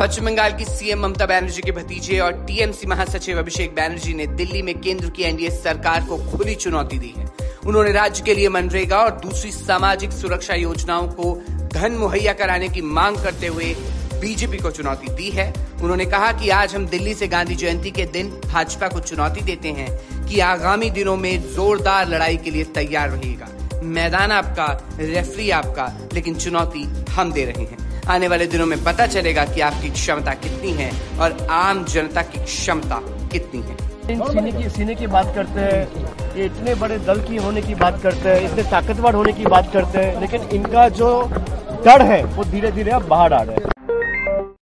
पश्चिम बंगाल की सीएम ममता बनर्जी के भतीजे और टीएमसी महासचिव अभिषेक बैनर्जी ने दिल्ली में केंद्र की एनडीए सरकार को खुली चुनौती दी है। उन्होंने राज्य के लिए मनरेगा और दूसरी सामाजिक सुरक्षा योजनाओं को धन मुहैया कराने की मांग करते हुए बीजेपी को चुनौती दी है। उन्होंने कहा कि आज हम दिल्ली से गांधी जयंती के दिन भाजपा को चुनौती देते हैं कि आगामी दिनों में जोरदार लड़ाई के लिए तैयार रहेगा मैदान आपका, रेफरी आपका, लेकिन चुनौती हम दे रहे हैं। आने वाले दिनों में पता चलेगा कि आपकी क्षमता कितनी है और आम जनता की क्षमता कितनी है। सीने की सीने की बात करते हैं, ये इतने बड़े दल की होने की बात करते हैं, इतने ताकतवर होने की बात करते हैं, लेकिन इनका जो डर है, वो धीरे धीरे अब बाहर आ रहा है।